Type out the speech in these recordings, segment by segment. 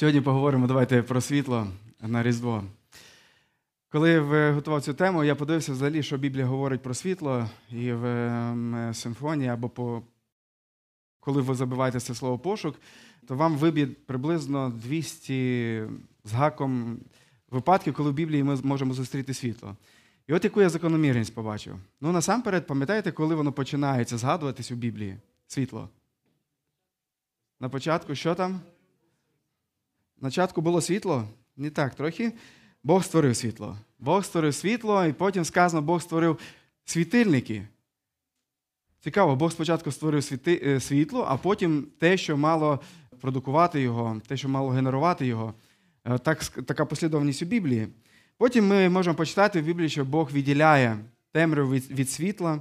Сьогодні поговоримо давайте про світло на Різдво. Коли готував цю тему, я подивився взагалі, що Біблія говорить про світло, і в ем, симфонії, або по коли ви забиваєте це слово пошук, то вам виб'є приблизно 200 з гаком випадків, коли в Біблії ми можемо зустріти світло. І от яку я закономірність побачив. Ну, насамперед, пам'ятаєте, коли воно починається згадуватись у Біблії? Світло. На початку що там? На початку було світло? Не так, трохи. Бог створив світло. Бог створив світло, і потім сказано, Бог створив світильники. Цікаво, Бог спочатку створив світи, е, світло, а потім те, що мало продукувати його, те, що мало генерувати його. Е, так, Така послідовність у Біблії. Потім ми можемо почитати в Біблії, що Бог відділяє темряву від, від світла,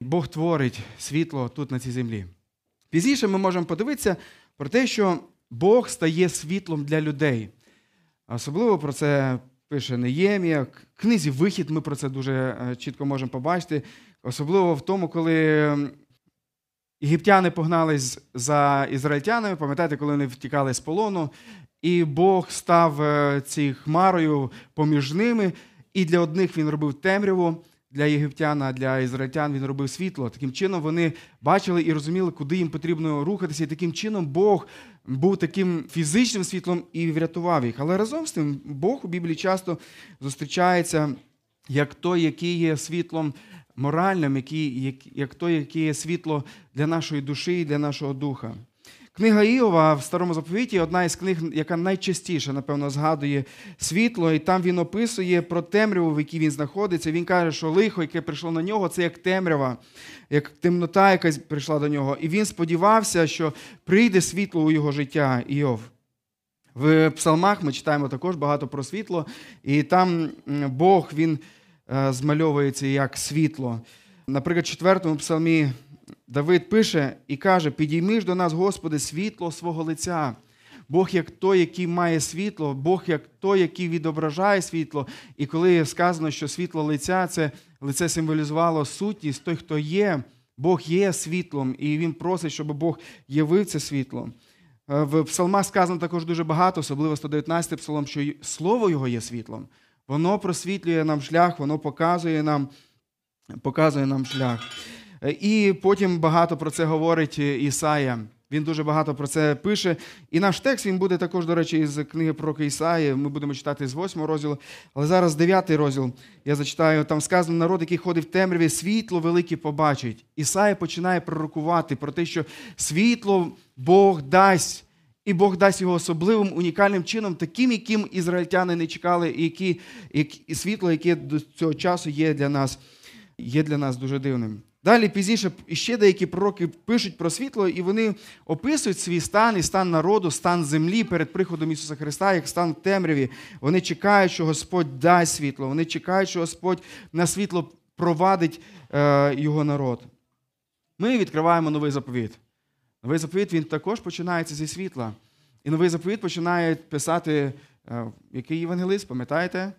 Бог творить світло тут на цій землі. Пізніше ми можемо подивитися про те, що Бог стає світлом для людей. Особливо про це пише Неємія. В книзі Вихід ми про це дуже е, чітко можемо побачити. Особливо в тому, коли єгиптяни погнались за ізраїльтянами, пам'ятаєте, коли вони втікали з полону, і Бог став е, цією хмарою поміж ними, і для одних він робив темряву, для єгиптян, а для ізраїльтян він робив світло. Таким чином вони бачили і розуміли, куди їм потрібно рухатися. І таким чином Бог був таким фізичним світлом і врятував їх. Але разом з тим, Бог у Біблії часто зустрічається як той, який є світлом моральним, який, як, як той, який є світло для нашої душі і для нашого духа. Книга Іова в старому заповіті одна із книг, яка найчастіше, напевно, згадує світло, і там він описує про темряву, в якій він знаходиться. Він каже, що лихо, яке прийшло на нього, це як темрява, як темнота, якась прийшла до нього. І він сподівався, що прийде світло у його життя. Іов. В псалмах ми читаємо також багато про світло, і там Бог він е, змальовується як світло. Наприклад, в четвертому псалмі Давид пише і каже: Підійми до нас, Господи, світло свого лиця. Бог як той, який має світло, Бог як той, який відображає світло. І коли сказано, що світло лиця це лице символізувало сутність, той, хто є, Бог є світлом, і Він просить, щоб Бог явив це світло. Е, в псалмах сказано також дуже багато, особливо 119 псалом, що слово Його є світлом. Воно просвітлює нам шлях, воно показує нам, показує нам шлях. Е, і потім багато про це говорить е, Ісая. Він дуже багато про це пише. І наш текст він буде також, до речі, із книги про Ісаї. Ми будемо читати з 8 розділу. Але зараз 9 розділ я зачитаю. Там сказано, народ, який ходить в темряві, світло велике побачить. Ісая починає пророкувати про те, що світло Бог дасть. І Бог дасть його особливим унікальним чином, таким, яким ізраїльтяни не чекали, і які, і світло, яке до цього часу є для нас, є для нас дуже дивним. Далі пізніше ще деякі пророки пишуть про світло, і вони описують свій стан і стан народу, стан землі перед приходом Ісуса Христа, як стан темряві. Вони чекають, що Господь дасть світло. Вони чекають, що Господь на світло провадить е, його народ. Ми відкриваємо новий заповіт. Новий заповіт він також починається зі світла. І новий заповіт починає писати е, який євангелист, пам'ятаєте?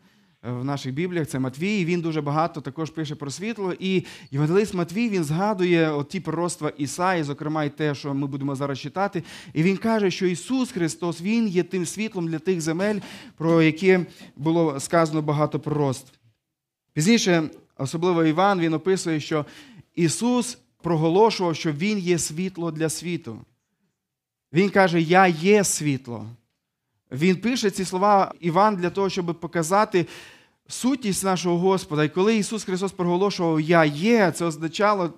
В наших бібліях, це Матвій. Він дуже багато також пише про світло. І Євангелист Матвій він згадує от ті пророцтва Ісаї, зокрема, і те, що ми будемо зараз читати. І він каже, що Ісус Христос Він є тим світлом для тих земель, про яке було сказано багато пророцтв. Пізніше, особливо Іван, він описує, що Ісус проголошував, що Він є світло для світу. Він каже, Я є світло. Він пише ці слова Іван для того, щоб показати сутність нашого Господа. І коли Ісус Христос проголошував Я є, це означало,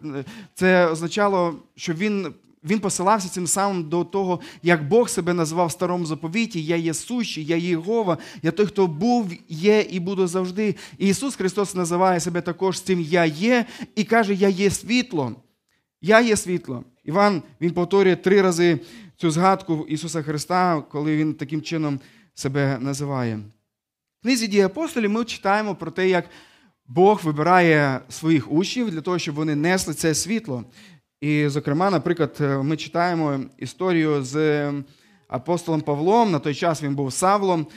це означало, що Він він посилався цим самим до того, як Бог себе назвав в старому заповіті: Я є сущий, я є Єгова, я той, хто був, є і буду завжди. І Ісус Христос називає себе також цим Я є і каже, Я є світло. Я є світло. Іван він повторює три рази цю згадку Ісуса Христа, коли Він таким чином себе називає. Книзі дії апостолів ми читаємо про те, як Бог вибирає своїх учнів для того, щоб вони несли це світло. І, зокрема, наприклад, ми читаємо історію з апостолом Павлом. На той час він був Савлом.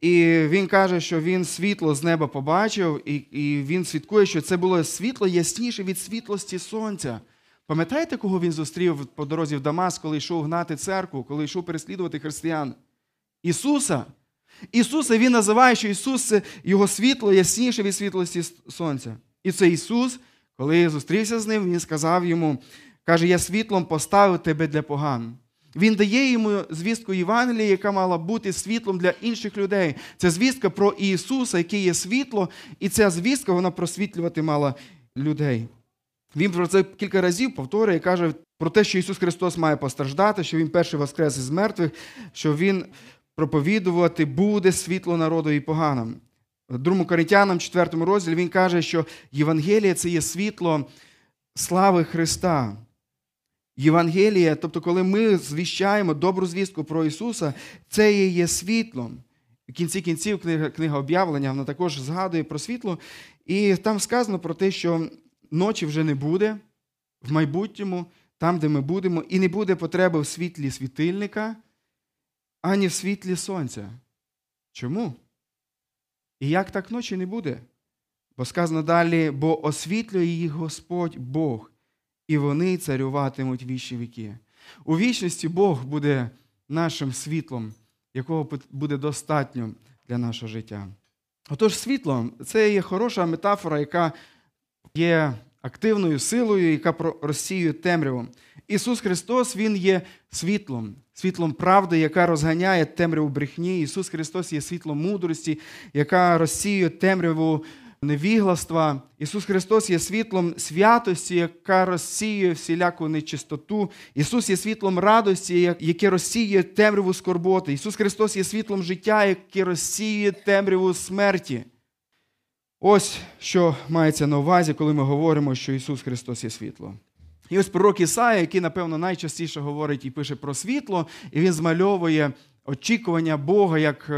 І він каже, що він світло з неба побачив, і і він свідкує, що це було світло ясніше від світлості сонця. Пам'ятаєте, кого він зустрів по дорозі в Дамас, коли йшов гнати церкву, коли йшов переслідувати християн? Ісуса. Ісуса Він називає, що Ісус це Його світло ясніше від світлості Сонця. І це Ісус, коли зустрівся з ним, Він сказав йому, каже, я світлом поставив тебе для поган. Він дає йому звістку Євангелія, яка мала бути світлом для інших людей. Це звістка про Ісуса, який є світло, і ця звістка вона просвітлювати мала людей. Він про це кілька разів повторює і каже про те, що Ісус Христос має постраждати, що Він перший воскрес із мертвих, що Він проповідувати буде світло народу і поганам. 2 Коринтянам, 4 розділі, він каже, що Євангелія це є світло слави Христа. Євангелія, тобто, коли ми звіщаємо добру звістку про Ісуса, це є світлом. В кінці кінців книга, книга об'явлення вона також згадує про світло. І там сказано про те, що ночі вже не буде в майбутньому, там, де ми будемо, і не буде потреби в світлі світильника, ані в світлі сонця. Чому? І як так ночі не буде? Бо сказано далі, бо освітлює їх Господь Бог, і вони царюватимуть вічні віки. У вічності Бог буде нашим світлом, якого буде достатньо для нашого життя. Отож, світло це є хороша метафора, яка є активною силою, яка розсіює темряву. Ісус Христос, Він є світлом, світлом правди, яка розганяє темряву брехні. Ісус Христос є світлом мудрості, яка розсіює темряву невігластва. Ісус Христос є світлом святості, яка розсіює всіляку нечистоту. Ісус є світлом радості, яке розсіює темряву скорботи. Ісус Христос є світлом життя, яке розсіює темряву смерті. Ось що мається на увазі, коли ми говоримо, що Ісус Христос є світло. І ось пророк Ісая, який, напевно, найчастіше говорить і пише про світло, і він змальовує очікування Бога, як,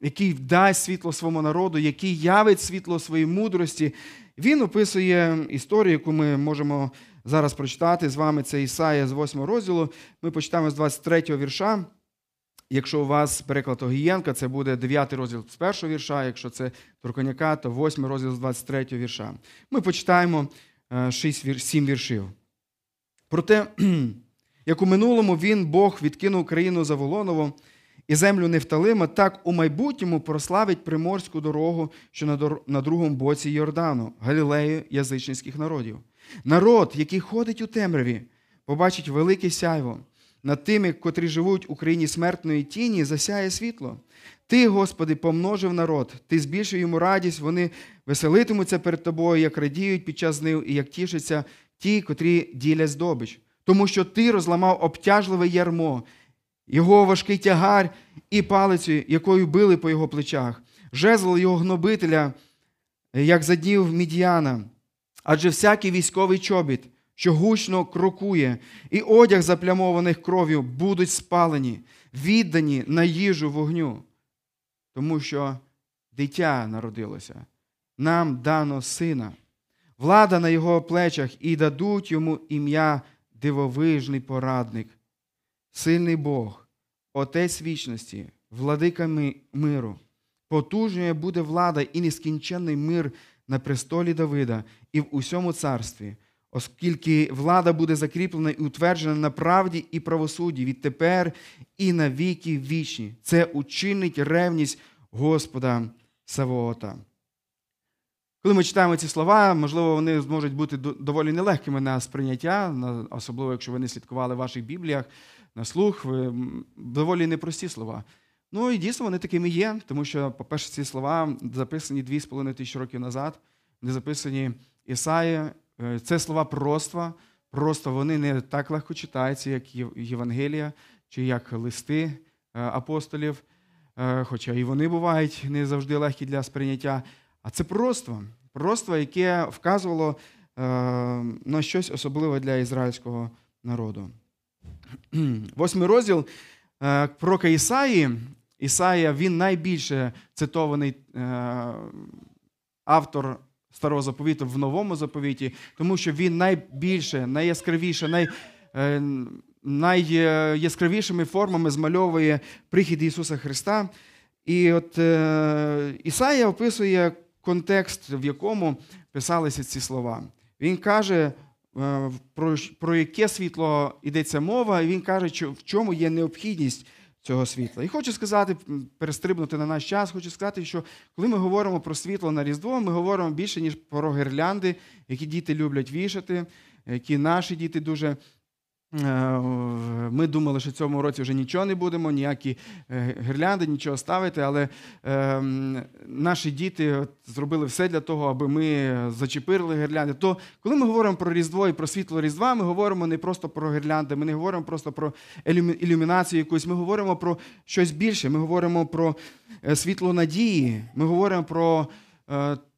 який дасть світло своєму народу, який явить світло своїй мудрості. Він описує історію, яку ми можемо зараз прочитати з вами. Це Ісая з 8 розділу. Ми почитаємо з 23 вірша. Якщо у вас переклад Огієнка, це буде 9 розділ з першого вірша, якщо це Турконяка, то 8 розділ з 23 вірша. Ми почитаємо 6, 7 віршів. Проте, як у минулому він, Бог, відкинув країну Заволонову і землю Нефталима, так у майбутньому прославить приморську дорогу, що на другому боці Йордану, Галілею язичницьких народів. Народ, який ходить у темряві, побачить велике сяйво. Над тими, котрі живуть у країні смертної тіні, засяє світло. Ти, Господи, помножив народ, ти збільшив йому радість, вони веселитимуться перед тобою, як радіють під час знив і як тішаться ті, котрі ділять здобич. Тому що ти розламав обтяжливе ярмо, його важкий тягар і палицю, якою били по його плечах, жезл його гнобителя, як за днів Мідіяна. Адже всякий військовий чобіт, що гучно крокує, і одяг заплямованих кров'ю будуть спалені, віддані на їжу вогню. Тому що дитя народилося, нам дано сина влада на його плечах, і дадуть йому ім'я дивовижний порадник, сильний Бог, Отець вічності, владика миру. Потужною буде влада і нескінченний мир на престолі Давида і в усьому царстві, оскільки влада буде закріплена і утверджена на правді і правосудді відтепер і на віки вічні. Це учинить ревність Господа Савоота. Коли ми читаємо ці слова, можливо, вони зможуть бути доволі нелегкими на сприйняття, особливо якщо ви не слідкували в ваших бібліях на слух, доволі непрості слова. Ну і дійсно вони такими є, тому що, по-перше, ці слова записані 2,5 тисячі років назад, вони записані Ісаї. Е, це слова пророцтва. Просто вони не так легко читаються, як Євангелія чи як листи е, апостолів, е, хоча і вони бувають не завжди легкі для сприйняття. А це пророцтво. Пророцтво, яке вказувало на щось особливе для ізраїльського народу. Восьмий розділ пророка Ісаї. Ісаїя він найбільше цитований автор старого заповіту в новому заповіті, тому що він найбільше, найяскравіше, най, найяскравішими формами змальовує прихід Ісуса Христа. І от Ісаїя описує контекст, в якому писалися ці слова. Він каже, е, про про яке світло йдеться мова, і він каже, в чому є необхідність цього світла. І хочу сказати, перестрибнути на наш час, хочу сказати, що коли ми говоримо про світло на Різдво, ми говоримо більше, ніж про гірлянди, які діти люблять вішати, які наші діти дуже. Е, Ми думали, що в цьому році вже нічого не будемо, ніякі е, гірлянди, нічого ставити, але е, наші діти зробили все для того, аби ми зачепили гірлянди. То коли ми говоримо про Різдво і про світло Різдва, ми говоримо не просто про гірлянди, ми не говоримо просто про ілюмінацію якусь, ми говоримо про щось більше. Ми говоримо про е, світло надії, ми говоримо про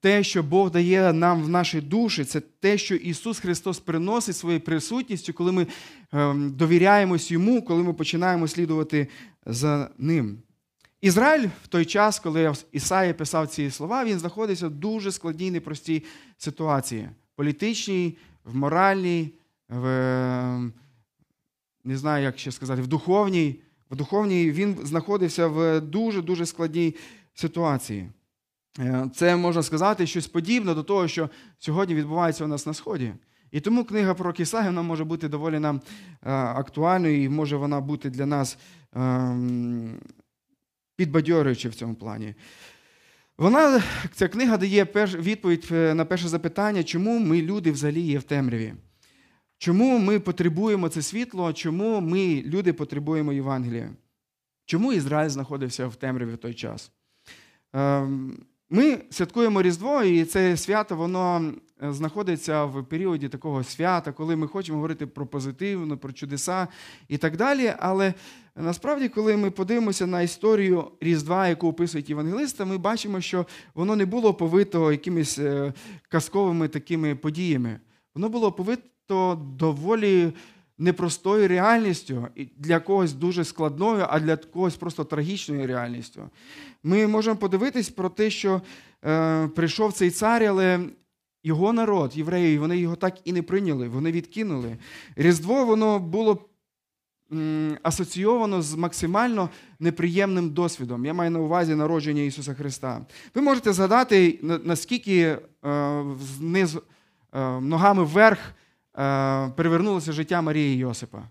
те, що Бог дає нам в наші душі, це те, що Ісус Христос приносить своєю присутністю, коли ми ем, довіряємось Йому, коли ми починаємо слідувати за Ним. Ізраїль в той час, коли Ісаїя писав ці слова, він знаходився в дуже складній, непростій ситуації. Політичній, в моральній, в, ем, не знаю, як ще сказати, в духовній. В духовній він знаходився в дуже-дуже складній ситуації. Е, Це можна сказати щось подібне до того, що сьогодні відбувається у нас на Сході. І тому книга про вона може бути доволі нам е, актуальною і може вона бути для нас ем, підбадьорюючою в цьому плані. Вона, ця книга дає відповідь е, на перше запитання, чому ми, люди, взагалі є в темряві. Чому ми потребуємо це світло, чому ми, люди, потребуємо Євангелія? Чому Ізраїль знаходився в темряві в той час? Ми святкуємо Різдво, і це свято воно е, знаходиться в періоді такого свята, коли ми хочемо говорити про позитивно, про чудеса і так далі. Але насправді, коли ми подивимося на історію Різдва, яку описують євангелисти, ми бачимо, що воно не було повито якимись е, казковими такими подіями. Воно було повито доволі непростою реальністю, для когось дуже складною, а для когось просто трагічною реальністю. Ми можемо подивитись про те, що е, прийшов цей цар, але його народ, євреї, вони його так і не прийняли, вони відкинули. Різдво воно було асоційовано з максимально неприємним досвідом. Я маю на увазі народження Ісуса Христа. Ви можете згадати, наскільки е, вниз, е, ногами вверх перевернулося життя Марії Йосипа.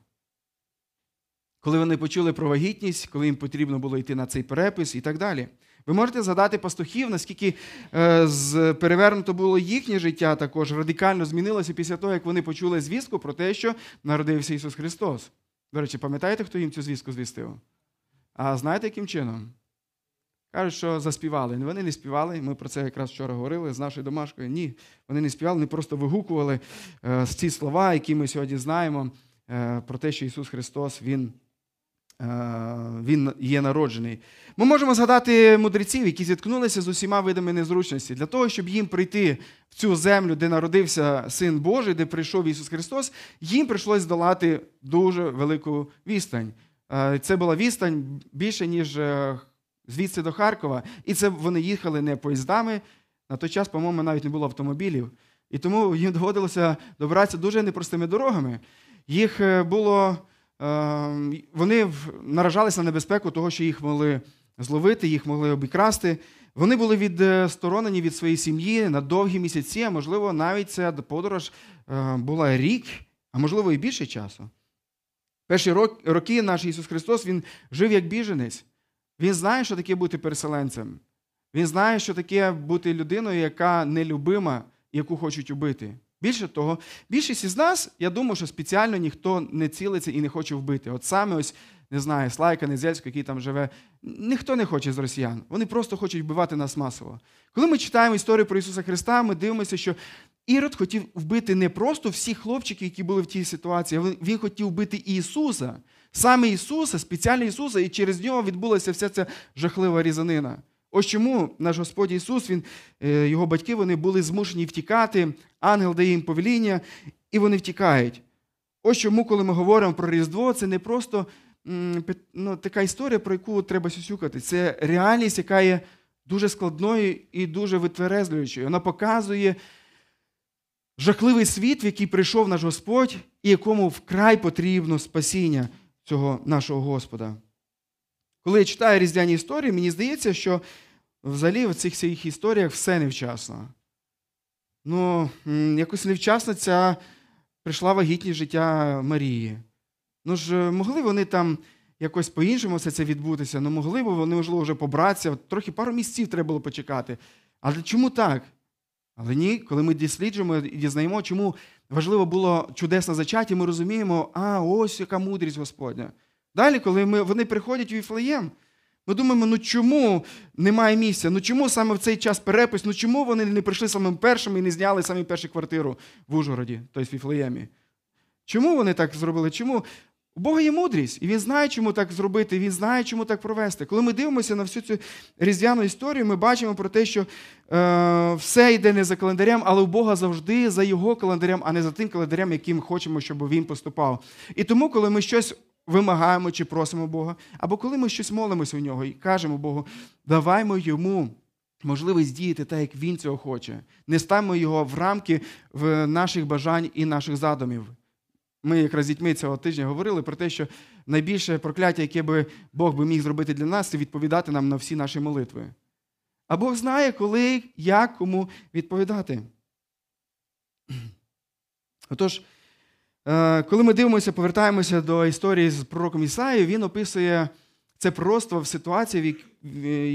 Коли вони почули про вагітність, коли їм потрібно було йти на цей перепис і так далі. Ви можете згадати пастухів, наскільки е, перевернуто було їхнє життя також радикально змінилося після того, як вони почули звістку про те, що народився Ісус Христос. До речі, пам'ятаєте, хто їм цю звістку звістив? А знаєте, яким чином? Кажуть, що заспівали. Вони не співали. Ми про це якраз вчора говорили з нашою домашкою. Ні, вони не співали, вони просто вигукували е, ці слова, які ми сьогодні знаємо, е, про те, що Ісус Христос, Він, е, він є народжений. Ми можемо згадати мудреців, які зіткнулися з усіма видами незручності. Для того, щоб їм прийти в цю землю, де народився Син Божий, де прийшов Ісус Христос, їм прийшлось здолати дуже велику відстань. Це була відстань більше, ніж звідси до Харкова. І це вони їхали не поїздами. На той час, по-моєму, навіть не було автомобілів. І тому їм доводилося добиратися дуже непростими дорогами. Їх е, було, е, вони наражалися на небезпеку того, що їх могли зловити, їх могли обікрасти. Вони були відсторонені від своєї сім'ї на довгі місяці, а можливо, навіть ця подорож е, була рік, а можливо, і більше часу. Перші роки наш Ісус Христос Він жив як біженець. Він знає, що таке бути переселенцем. Він знає, що таке бути людиною, яка нелюбима, яку хочуть убити. Більше того, більшість із нас, я думаю, що спеціально ніхто не цілиться і не хоче вбити. От саме ось, не знаю, Слайка Незельського, який там живе, ніхто не хоче з росіян. Вони просто хочуть вбивати нас масово. Коли ми читаємо історію про Ісуса Христа, ми дивимося, що Ірод хотів вбити не просто всіх хлопчиків, які були в тій ситуації, він хотів вбити Ісуса. Саме Ісуса, спеціально Ісуса, і через нього відбулася вся ця жахлива різанина. Ось чому наш Господь Ісус, він, е, його батьки вони були змушені втікати, ангел дає їм повеління, і вони втікають. Ось чому, коли ми говоримо про Різдво, це не просто ну, така історія, про яку треба сюсюкати. Це реальність, яка є дуже складною і дуже витверезлюючою. Вона показує жахливий світ, в який прийшов наш Господь, і якому вкрай потрібно спасіння цього нашого Господа. Коли я читаю різдвяні історії, мені здається, що взагалі в цих всіх історіях все невчасно. Ну, якось невчасно ця прийшла вагітність життя Марії. Ну ж, е, могли вони там якось по-іншому все це відбутися. Ну, могли б вони, можливо, вже побратися, трохи пару місяців треба було почекати. Але чому так? Але ні, коли ми досліджуємо і дізнаємо, чому важливо було чудесне зачаття, ми розуміємо, а ось яка мудрість Господня. Далі, коли ми, вони приходять у Віфлеєм, ми думаємо, ну чому немає місця? Ну чому саме в цей час перепис? Ну чому вони не прийшли самим першим і не зняли самі першу квартиру в Ужгороді, тобто в Віфлеємі? Чому вони так зробили? Чому? У Бога є мудрість, і Він знає, чому так зробити, Він знає, чому так провести. Коли ми дивимося на всю цю різдвяну історію, ми бачимо про те, що е, все йде не за календарем, але у Бога завжди за його календарем, а не за тим календарем, яким хочемо, щоб він поступав. І тому, коли ми щось вимагаємо чи просимо Бога, або коли ми щось молимося у нього і кажемо Богу, даваймо йому. Можливість діяти так, як він цього хоче. Не ставимо його в рамки в наших бажань і наших задумів. Ми якраз з дітьми цього тижня говорили про те, що найбільше прокляття, яке би Бог би міг зробити для нас, це відповідати нам на всі наші молитви. А Бог знає, коли, як, кому відповідати. Отож, е, коли ми дивимося, повертаємося до історії з пророком Ісаєю, він описує це пророцтво в ситуації,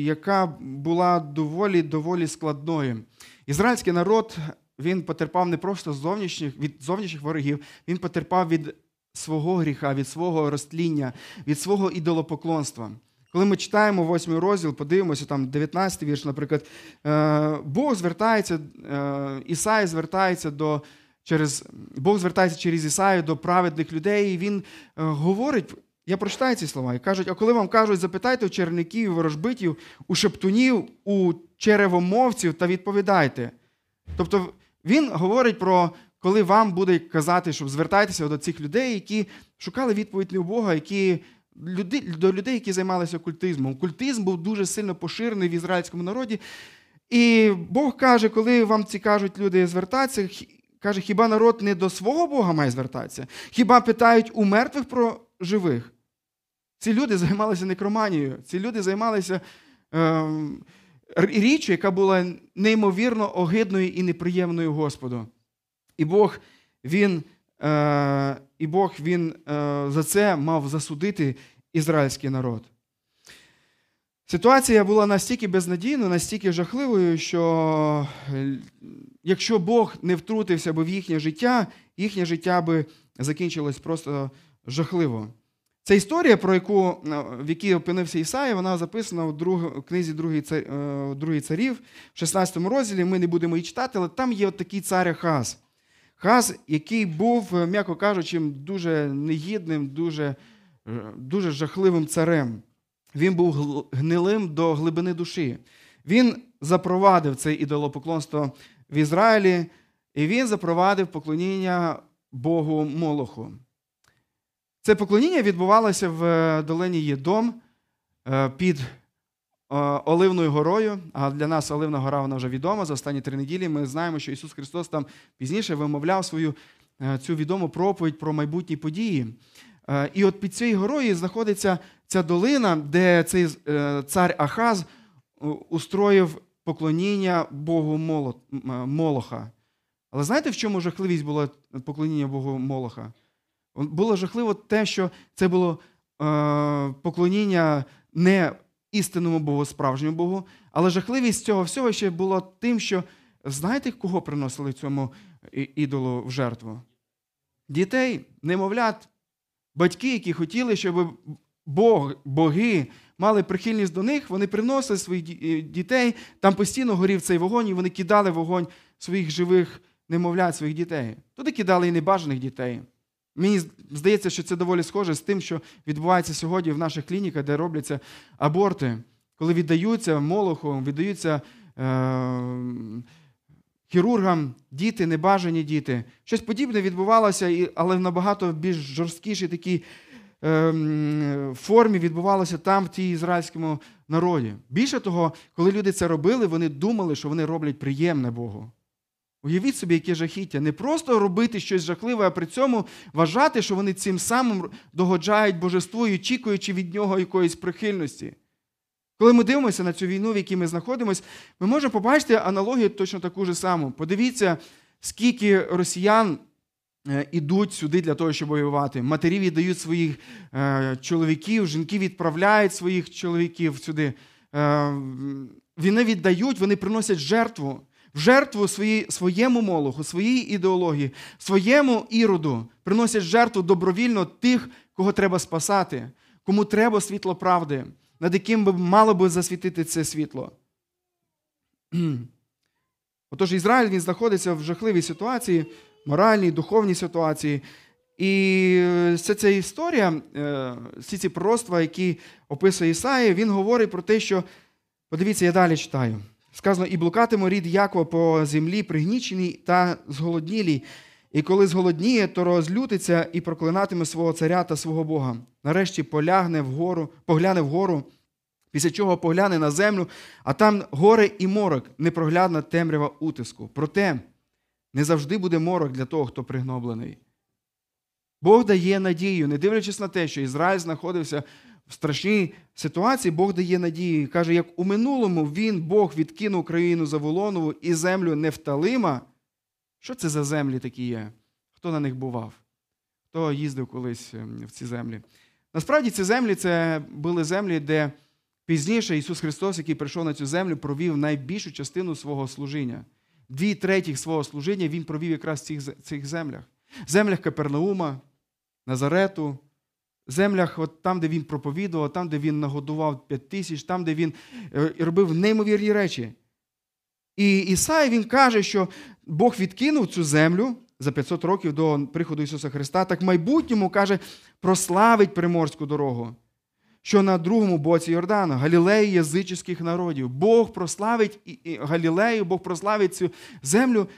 яка була доволі доволі складною. Ізраїльський народ він потерпав не просто зовнішніх, від зовнішніх ворогів, він потерпав від свого гріха, від свого розтління, від свого ідолопоклонства. Коли ми читаємо восьмий розділ, подивимося, там 19 вірш, наприклад, е, Бог звертається, е, Ісай звертається до через Бог звертається через Ісаю до праведних людей, і він е, говорить. Я прочитаю ці слова і кажуть: а коли вам кажуть, запитайте у черників, ворожбитів, у шептунів, у черевомовців та відповідайте. Тобто він говорить про коли вам буде казати, щоб звертайтеся до цих людей, які шукали відповідь у Бога, які до людей, які займалися окультизмом. Окультизм був дуже сильно поширений в ізраїльському народі. І Бог каже, коли вам ці кажуть люди звертатися, каже, хіба народ не до свого Бога має звертатися? Хіба питають у мертвих про живих? Ці люди займалися некроманією, ці люди займалися. Е річчю, яка була неймовірно огидною і неприємною Господу. І Бог він, е, і Бог він е, за це мав засудити ізраїльський народ. Ситуація була настільки безнадійною, настільки жахливою, що е, якщо Бог не втрутився б в їхнє життя, їхнє життя би закінчилось просто жахливо. Ця історія, про яку, е, в якій опинився Ісаїв, вона записана у, друг, книзі е, Другий царів, в 16 розділі. Ми не будемо її читати, але там є от такий цар Ахаз. Хаз, який був, е, м'яко кажучи, дуже негідним, дуже, дуже жахливим царем. Він був гнилим до глибини душі. Він запровадив це ідолопоклонство в Ізраїлі, і він запровадив поклоніння Богу Молоху. Це поклоніння відбувалося в е, долині Єдом е, під е, Оливною горою. А для нас Оливна гора вона вже відома. За останні три неділі ми знаємо, що Ісус Христос там пізніше вимовляв свою цю відому проповідь про майбутні події. І от під цією горою знаходиться ця долина, де цей цар Ахаз устроїв поклоніння Богу Молоха. Але знаєте, в чому жахливість було поклоніння Богу Молоха? Було жахливо те, що це було е, поклоніння не істинному Богу, справжньому Богу, але жахливість цього всього ще було тим, що знаєте, кого приносили цьому ідолу в жертву? Дітей, немовлят, батьки, які хотіли, щоб Бог, боги мали прихильність до них, вони приносили своїх е, дітей, там постійно горів цей вогонь, і вони кидали вогонь своїх живих немовлят, своїх дітей. Туди кидали і небажаних дітей. Мені здається, що це доволі схоже з тим, що відбувається сьогодні в наших клініках, де робляться аборти, коли віддаються молоху, віддаються е- хірургам діти, небажані діти. Щось подібне відбувалося, але в набагато більш жорсткішій такій е- формі відбувалося там, в тій ізраїльському народі. Більше того, коли люди це робили, вони думали, що вони роблять приємне Богу. Уявіть собі, яке жахіття. Не просто робити щось жахливе, а при цьому вважати, що вони цим самим догоджають божеству очікуючи від нього якоїсь прихильності. Коли ми дивимося на цю війну, в якій ми знаходимося, ми можемо побачити аналогію точно таку ж саму. Подивіться, скільки росіян е, ідуть сюди для того, щоб воювати. Матері віддають своїх е, чоловіків, жінки відправляють своїх чоловіків сюди. Е, вони віддають, вони приносять жертву. В жертву свої, своєму молоху, своїй ідеології, своєму іроду приносять жертву добровільно тих, кого треба спасати, кому треба світло правди, над яким би мало би засвітити це світло. Отож, Ізраїль він знаходиться в жахливій ситуації, моральній, духовній ситуації. І вся ця історія, е, всі ці пророцтва, які описує Ісаїя, він говорить про те, що, подивіться, я далі читаю. Сказано, і блукатиме рід Якова по землі, пригніченій та зголоднілій. І коли зголодніє, то розлютиться і проклинатиме свого царя та свого Бога. Нарешті полягне вгору, погляне вгору, після чого погляне на землю, а там горе і морок, непроглядна темрява утиску. Проте не завжди буде морок для того, хто пригноблений. Бог дає надію, не дивлячись на те, що Ізраїль знаходився в страшній ситуації, Бог дає надію. Каже, як у минулому він, Бог, відкинув країну Заволонову і землю Нефталима. Що це за землі такі є? Хто на них бував? Хто їздив колись ем, в ці землі? Насправді ці землі це були землі, де пізніше Ісус Христос, який прийшов на цю землю, провів найбільшу частину свого служіння. Дві третіх свого служіння Він провів якраз в цих, цих землях. Землях Капернаума, Назарету, землях, от там, де він проповідував, там, де він нагодував п'ять тисяч, там, де він е, робив неймовірні речі. І Ісай він каже, що Бог відкинув цю землю за 500 років до приходу Ісуса Христа, так в майбутньому каже, прославить приморську дорогу, що на другому боці Йордана, Галілеї язичних народів. Бог прославить Галілею, Бог прославить цю землю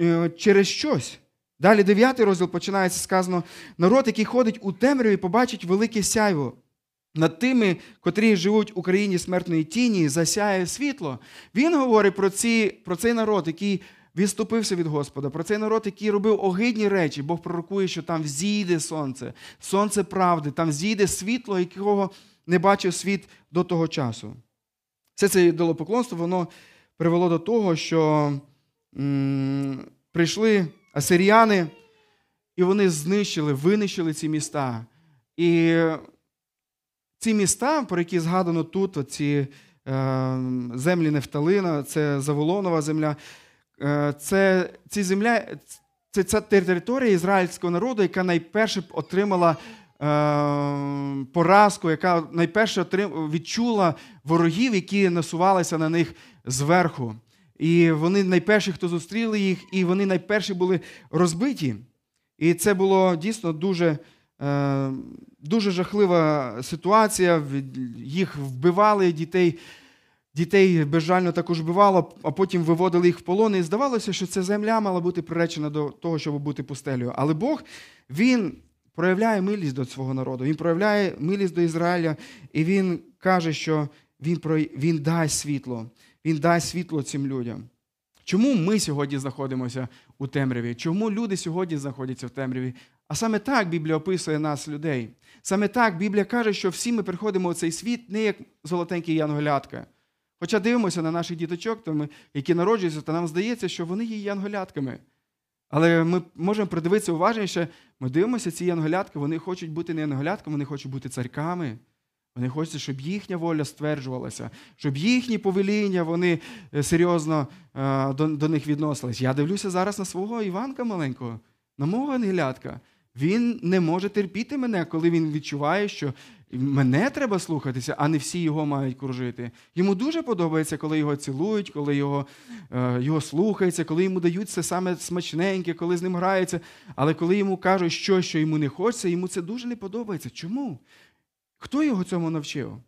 е, через щось. Далі дев'ятий розділ починається сказано: народ, який ходить у темряві, побачить велике сяйво. Над тими, котрі живуть в Україні смертної тіні, засяє світло. Він говорить про ці, про цей народ, який відступився від Господа, про цей народ, який робив огидні речі. Бог пророкує, що там зійде сонце, сонце правди, там зійде світло, якого не бачив світ до того часу. Все це ідолопоклонство, воно привело до того, що м- прийшли асиріяни, і вони знищили, винищили ці міста. І ці міста, про які згадано тут, ці е, землі Нефталина, це Заволонова земля, е, це ці земля, це ця територія ізраїльського народу, яка найперше отримала е, поразку, яка найперше відчула ворогів, які насувалися на них зверху. І вони найперші, хто зустріли їх, і вони найперші були розбиті. І це було дійсно дуже е, дуже жахлива ситуація. Їх вбивали дітей. Дітей безжально також вбивало, а потім виводили їх в полон. І здавалося, що ця земля мала бути приречена до того, щоб бути пустелею. Але Бог він проявляє милість до свого народу, він проявляє милість до Ізраїля, і він каже, що він, він дасть світло. Він дасть світло цим людям. Чому ми сьогодні знаходимося у темряві? Чому люди сьогодні знаходяться в темряві? А саме так Біблія описує нас, людей. Саме так Біблія каже, що всі ми приходимо у цей світ не як золотенький янголятка. Хоча дивимося на наших діточок, які народжуються, то нам здається, що вони є янголятками. Але ми можемо придивитися уважніше, ми дивимося, ці янголятки, вони хочуть бути не янголятками, вони хочуть бути царьками. Вони хочуть, щоб їхня воля стверджувалася, щоб їхні повеління вони е, серйозно е, до до них відносились. Я дивлюся зараз на свого Іванка маленького, на мого ангелятка. Він не може терпіти мене, коли він відчуває, що мене треба слухатися, а не всі його мають кружити. Йому дуже подобається, коли його цілують, коли його е, його слухаються, коли йому дають це саме смачненьке, коли з ним граються. Але коли йому кажуть, що, що йому не хочеться, йому це дуже не подобається. Чому? Хто його цьому навчив?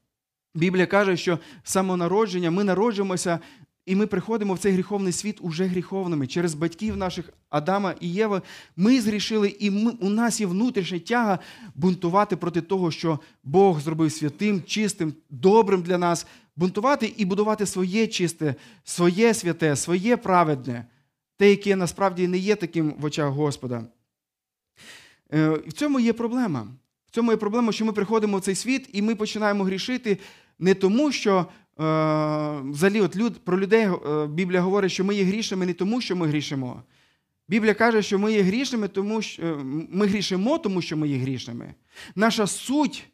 Біблія каже, що самонародження ми народжуємося, і ми приходимо в цей гріховний світ уже гріховними. Через батьків наших Адама і Єва ми зрішили, і ми, у нас є внутрішня тяга бунтувати проти того, що Бог зробив святим, чистим, добрим для нас, бунтувати і будувати своє чисте, своє святе, своє праведне, те, яке насправді не є таким в очах Господа. Е, в цьому є проблема. В цьому є проблема, що ми приходимо в цей світ і ми починаємо грішити не тому, що е, взагалі от люд, про людей е, Біблія говорить, що ми є грішними не тому, що ми грішимо. Біблія каже, що ми є грішними, тому що е, ми грішимо, тому що ми є грішними. Наша суть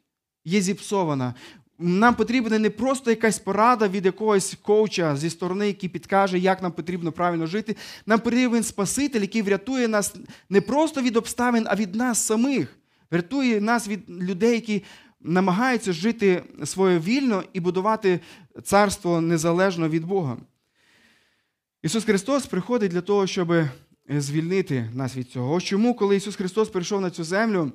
є зіпсована. Нам потрібна не просто якась порада від якогось коуча зі сторони, який підкаже, як нам потрібно правильно жити. Нам потрібен Спаситель, який врятує нас не просто від обставин, а від нас самих. Врятує нас від людей, які намагаються жити своє вільно і будувати царство незалежно від Бога. Ісус Христос приходить для того, щоб звільнити нас від цього. Ось чому, коли Ісус Христос прийшов на цю землю,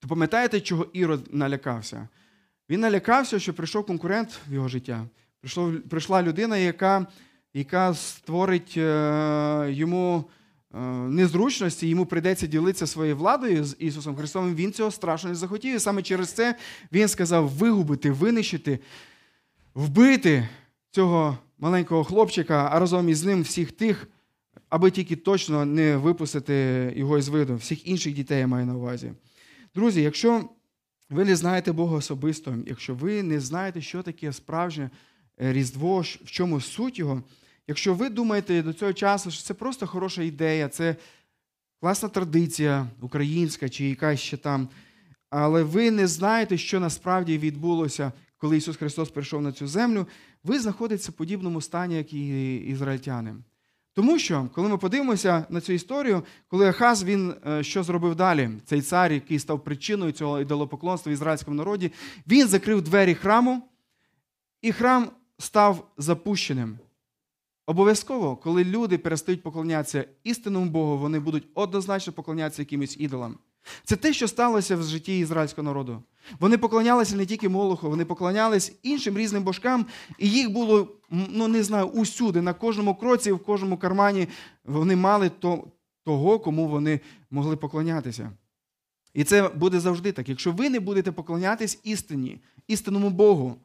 то пам'ятаєте, чого Ірод налякався? Він налякався, що прийшов конкурент в його життя. Прийшла людина, яка яка створить е, йому незручності, йому прийдеться ділитися своєю владою з Ісусом Христом. Він цього страшно не захотів. І саме через це він сказав вигубити, винищити, вбити цього маленького хлопчика, а разом із ним всіх тих, аби тільки точно не випустити його із виду. Всіх інших дітей я маю на увазі. Друзі, якщо ви не знаєте Бога особисто, якщо ви не знаєте, що таке справжнє е, Різдво, в чому суть його, якщо ви думаєте до цього часу, що це просто хороша ідея, це класна традиція українська чи якась ще там, але ви не знаєте, що насправді відбулося, коли Ісус Христос прийшов на цю землю, ви знаходитеся в подібному стані, як і ізраїльтяни. Тому що, коли ми подивимося на цю історію, коли Ахаз він е, що зробив далі, цей цар, який став причиною цього ідолопоклонства в ізраїльському народі, він закрив двері храму, і храм став запущеним. Обов'язково, коли люди перестають поклонятися істинному Богу, вони будуть однозначно поклонятися якимось ідолам. Це те, що сталося в житті ізраїльського народу. Вони поклонялися не тільки Молоху, вони поклонялись іншим різним божкам, і їх було, ну не знаю, усюди, на кожному кроці, в кожному кармані вони мали то, того, кому вони могли поклонятися. І це буде завжди так. Якщо ви не будете поклонятись істині, істинному Богу,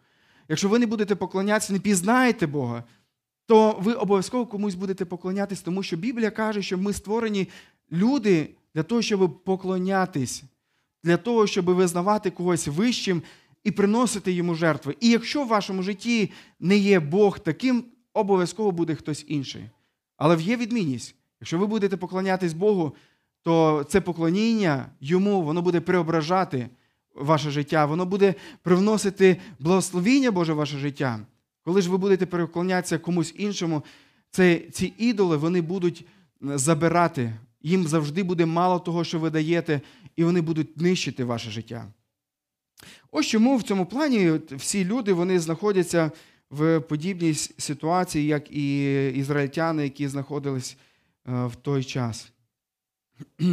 якщо ви не будете поклонятися, не пізнаєте Бога, то ви обов'язково комусь будете поклонятись, тому що Біблія каже, що ми створені люди для того, щоб поклонятись, для того, щоб визнавати когось вищим і приносити йому жертви. І якщо в вашому житті не є Бог таким, обов'язково буде хтось інший. Але є відмінність. Якщо ви будете поклонятись Богу, то це поклоніння йому, воно буде преображати ваше життя, воно буде привносити благословіння Боже в ваше життя. Коли ж ви будете переклонятися комусь іншому, це, ці ідоли вони будуть забирати. Їм завжди буде мало того, що ви даєте, і вони будуть нищити ваше життя. Ось чому в цьому плані всі люди вони знаходяться в подібній ситуації, як і ізраїльтяни, які знаходились е, в той час.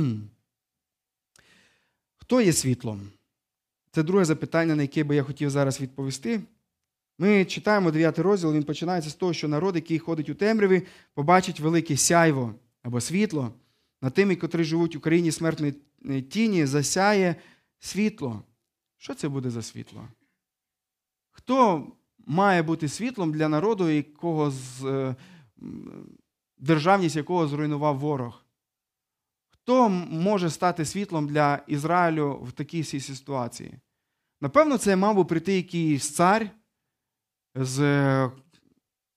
Хто є світлом? Це друге запитання, на яке би я хотів зараз відповісти. Ми читаємо 9 розділ, він починається з того, що народ, який ходить у темряві, побачить велике сяйво або світло. Над тими, котрі живуть в Україні смертної тіні, засяє світло. Що це буде за світло? Хто має бути світлом для народу, якого з, е, державність якого зруйнував ворог? Хто може стати світлом для Ізраїлю в такій ситуації? Напевно, це мав би прийти якийсь цар з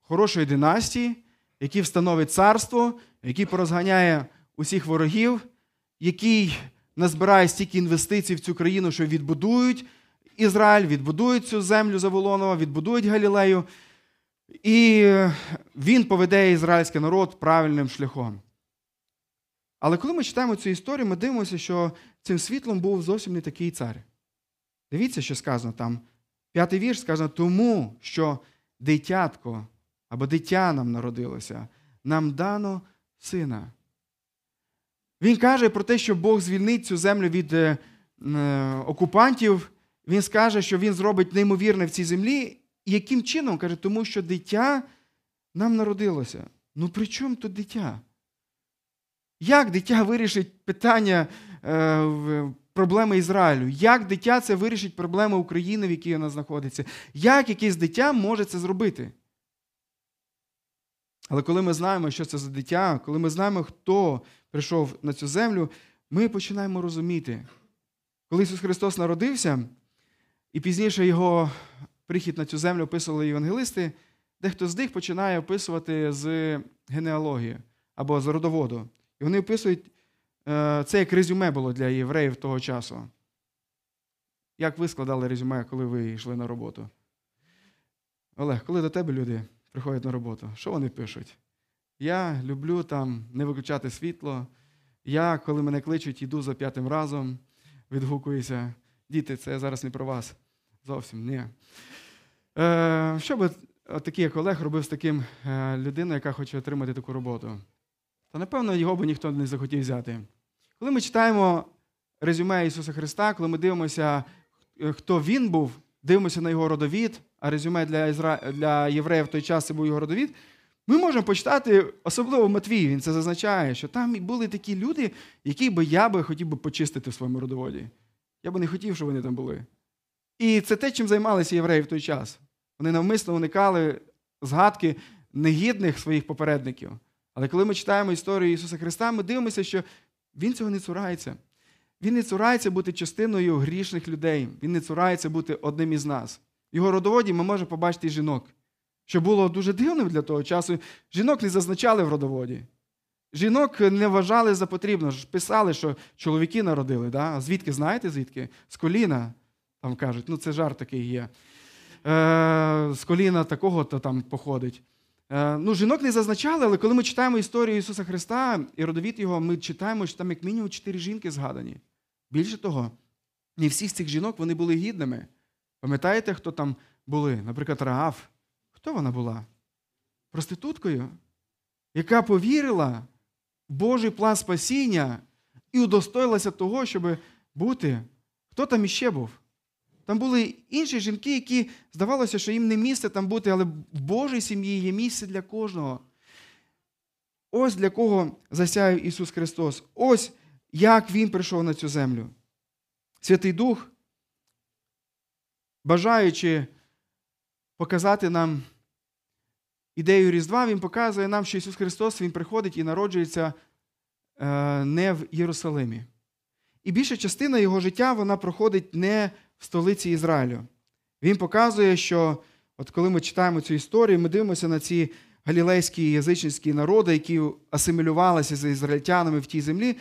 хорошої династії, який встановить царство, який порозганяє усіх ворогів, який назбирає стільки інвестицій в цю країну, що відбудують Ізраїль, відбудують цю землю Заволонова, відбудують Галілею. І він поведе ізраїльський народ правильним шляхом. Але коли ми читаємо цю історію, ми дивимося, що цим світлом був зовсім не такий цар. Дивіться, що сказано там. П'ятий вірш сказано, тому що дитятко або дитя нам народилося, нам дано сина. Він каже про те, що Бог звільнить цю землю від е, е, окупантів. Він скаже, що він зробить неймовірне в цій землі. Яким чином? Каже, тому що дитя нам народилося. Ну при чому тут дитя? Як дитя вирішить питання е, проблеми Ізраїлю? Як дитя це вирішить проблеми України, в якій вона знаходиться? Як якесь дитя може це зробити? Але коли ми знаємо, що це за дитя, коли ми знаємо, хто прийшов на цю землю, ми починаємо розуміти. Коли Ісус Христос народився, і пізніше Його прихід на цю землю описували євангелисти, дехто з них починає описувати з генеалогії або з родоводу. І вони описують, це як резюме було для євреїв того часу. Як ви складали резюме, коли ви йшли на роботу? Олег, коли до тебе люди приходять на роботу, що вони пишуть? Я люблю там не виключати світло. Я, коли мене кличуть, йду за п'ятим разом, відгукуюся. Діти, це зараз не про вас. Зовсім ні. Е, що би такий як Олег робив з таким е, людиною, яка хоче отримати таку роботу? Та напевно його би ніхто не захотів взяти. Коли ми читаємо резюме Ісуса Христа, коли ми дивимося, е, хто він був, дивимося на його родовід, а резюме для, Ізра... для євреїв в той час це був його родовід, ми можемо почитати, особливо Матвій, він це зазначає, що там були такі люди, які би я би хотів би почистити в своєму родоводі. Я би не хотів, щоб вони там були. І це те, чим займалися євреї в той час. Вони навмисно уникали згадки негідних своїх попередників. Але коли ми читаємо історію Ісуса Христа, ми дивимося, що Він цього не цурається. Він не цурається бути частиною грішних людей. Він не цурається бути одним із нас. В його родоводі ми можемо побачити і жінок, що було дуже дивним для того часу. Жінок не зазначали в родоводі. Жінок не вважали за потрібно. Писали, що чоловіки народили. Да? А звідки знаєте звідки? З коліна. Там кажуть, ну це жарт такий є. Е, З коліна такого-то там походить. Е, ну, Жінок не зазначали, але коли ми читаємо історію Ісуса Христа і родовід Його, ми читаємо, що там як мінімум чотири жінки згадані. Більше того, не всіх цих жінок вони були гідними. Пам'ятаєте, хто там були? Наприклад, Раав. Хто вона була? Проституткою, яка повірила в Божий план спасіння і удостоїлася того, щоб бути. Хто там іще був? Там були інші жінки, які здавалося, що їм не місце там бути, але в Божій сім'ї є місце для кожного. Ось для кого засяяв Ісус Христос. Ось як Він прийшов на цю землю. Святий Дух, бажаючи показати нам ідею Різдва, Він показує нам, що Ісус Христос Він приходить і народжується е, не в Єрусалимі. І більша частина Його життя вона проходить не в столиці Ізраїлю. Він показує, що от коли ми читаємо цю історію, ми дивимося на ці галілейські язичницькі народи, які асимілювалися з ізраїльтянами в тій землі.